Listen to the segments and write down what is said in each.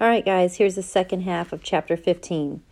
All right, guys, here's the second half of chapter 15.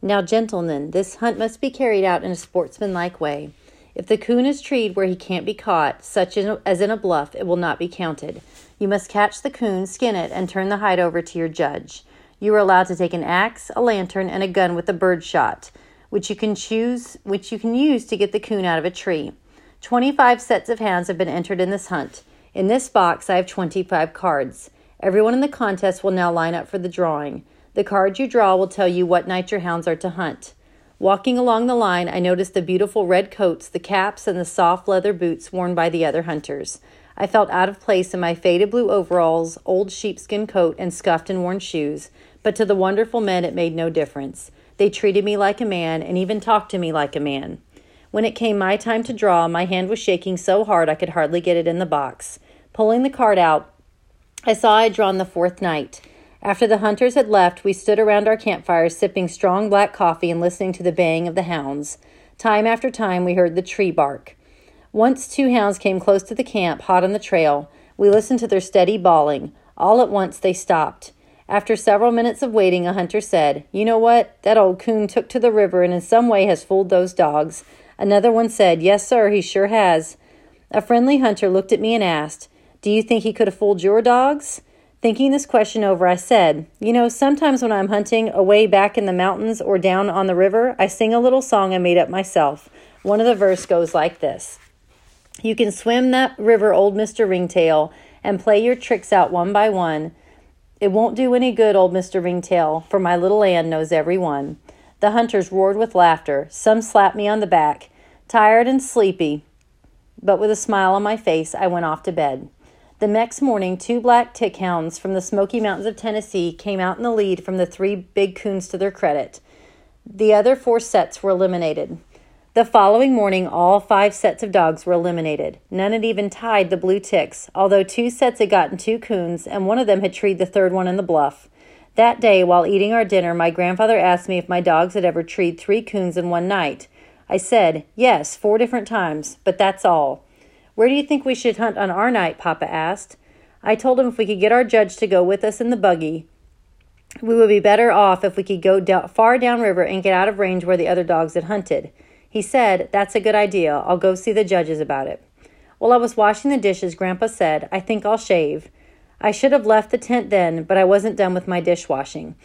Now, gentlemen, this hunt must be carried out in a sportsmanlike way. If the coon is treed where he can't be caught, such as in a bluff, it will not be counted. You must catch the coon, skin it, and turn the hide over to your judge. You are allowed to take an axe, a lantern, and a gun with a bird shot, which you can choose, which you can use to get the coon out of a tree. Twenty-five sets of hounds have been entered in this hunt. In this box, I have twenty-five cards. Everyone in the contest will now line up for the drawing. The card you draw will tell you what night your hounds are to hunt. Walking along the line, I noticed the beautiful red coats, the caps, and the soft leather boots worn by the other hunters. I felt out of place in my faded blue overalls, old sheepskin coat, and scuffed and worn shoes, but to the wonderful men it made no difference. They treated me like a man and even talked to me like a man. When it came my time to draw, my hand was shaking so hard I could hardly get it in the box. Pulling the card out, I saw I had drawn the fourth night. After the hunters had left, we stood around our campfires sipping strong black coffee and listening to the baying of the hounds. Time after time, we heard the tree bark. Once two hounds came close to the camp, hot on the trail. We listened to their steady bawling. All at once, they stopped. After several minutes of waiting, a hunter said, You know what? That old coon took to the river and in some way has fooled those dogs. Another one said, Yes, sir, he sure has. A friendly hunter looked at me and asked, Do you think he could have fooled your dogs? Thinking this question over, I said, You know, sometimes when I'm hunting away back in the mountains or down on the river, I sing a little song I made up myself. One of the verse goes like this You can swim that river, old Mr. Ringtail, and play your tricks out one by one. It won't do any good, old Mr. Ringtail, for my little Ann knows every one. The hunters roared with laughter. Some slapped me on the back. Tired and sleepy, but with a smile on my face, I went off to bed. The next morning, two black tick hounds from the Smoky Mountains of Tennessee came out in the lead from the three big coons to their credit. The other four sets were eliminated. The following morning, all five sets of dogs were eliminated. None had even tied the blue ticks, although two sets had gotten two coons and one of them had treed the third one in the bluff. That day, while eating our dinner, my grandfather asked me if my dogs had ever treed three coons in one night. I said, Yes, four different times, but that's all. Where do you think we should hunt on our night? Papa asked. I told him if we could get our judge to go with us in the buggy, we would be better off if we could go down, far downriver and get out of range where the other dogs had hunted. He said, That's a good idea. I'll go see the judges about it. While I was washing the dishes, Grandpa said, I think I'll shave. I should have left the tent then, but I wasn't done with my dishwashing.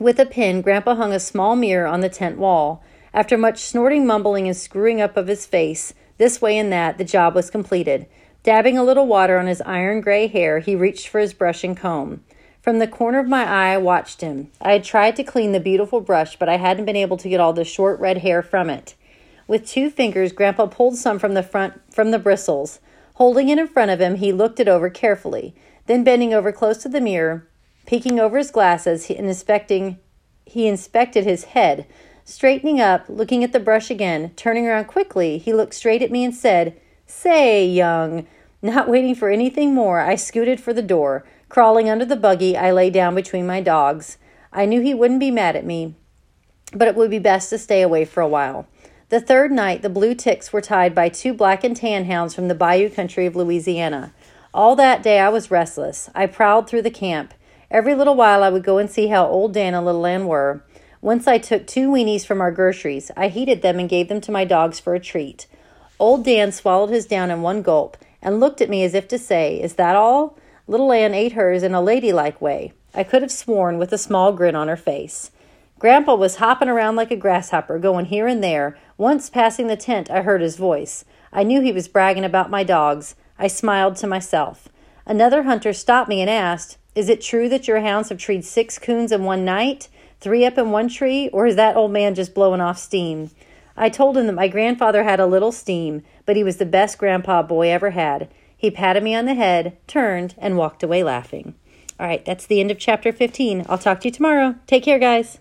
With a pin, Grandpa hung a small mirror on the tent wall. After much snorting, mumbling, and screwing up of his face, this way and that, the job was completed. Dabbing a little water on his iron gray hair, he reached for his brush and comb. From the corner of my eye, I watched him. I had tried to clean the beautiful brush, but I hadn't been able to get all the short red hair from it. With two fingers, Grandpa pulled some from the front from the bristles. Holding it in front of him, he looked it over carefully. Then bending over close to the mirror, peeking over his glasses and inspecting he inspected his head, Straightening up, looking at the brush again, turning around quickly, he looked straight at me and said, Say, young. Not waiting for anything more, I scooted for the door. Crawling under the buggy, I lay down between my dogs. I knew he wouldn't be mad at me, but it would be best to stay away for a while. The third night, the blue ticks were tied by two black and tan hounds from the bayou country of Louisiana. All that day I was restless. I prowled through the camp. Every little while I would go and see how old Dan and Little Ann were. Once I took two weenies from our groceries. I heated them and gave them to my dogs for a treat. Old Dan swallowed his down in one gulp and looked at me as if to say, Is that all? Little Ann ate hers in a ladylike way. I could have sworn with a small grin on her face. Grandpa was hopping around like a grasshopper, going here and there. Once passing the tent, I heard his voice. I knew he was bragging about my dogs. I smiled to myself. Another hunter stopped me and asked, Is it true that your hounds have treed six coons in one night? Three up in one tree, or is that old man just blowing off steam? I told him that my grandfather had a little steam, but he was the best grandpa boy ever had. He patted me on the head, turned, and walked away laughing. All right, that's the end of chapter 15. I'll talk to you tomorrow. Take care, guys.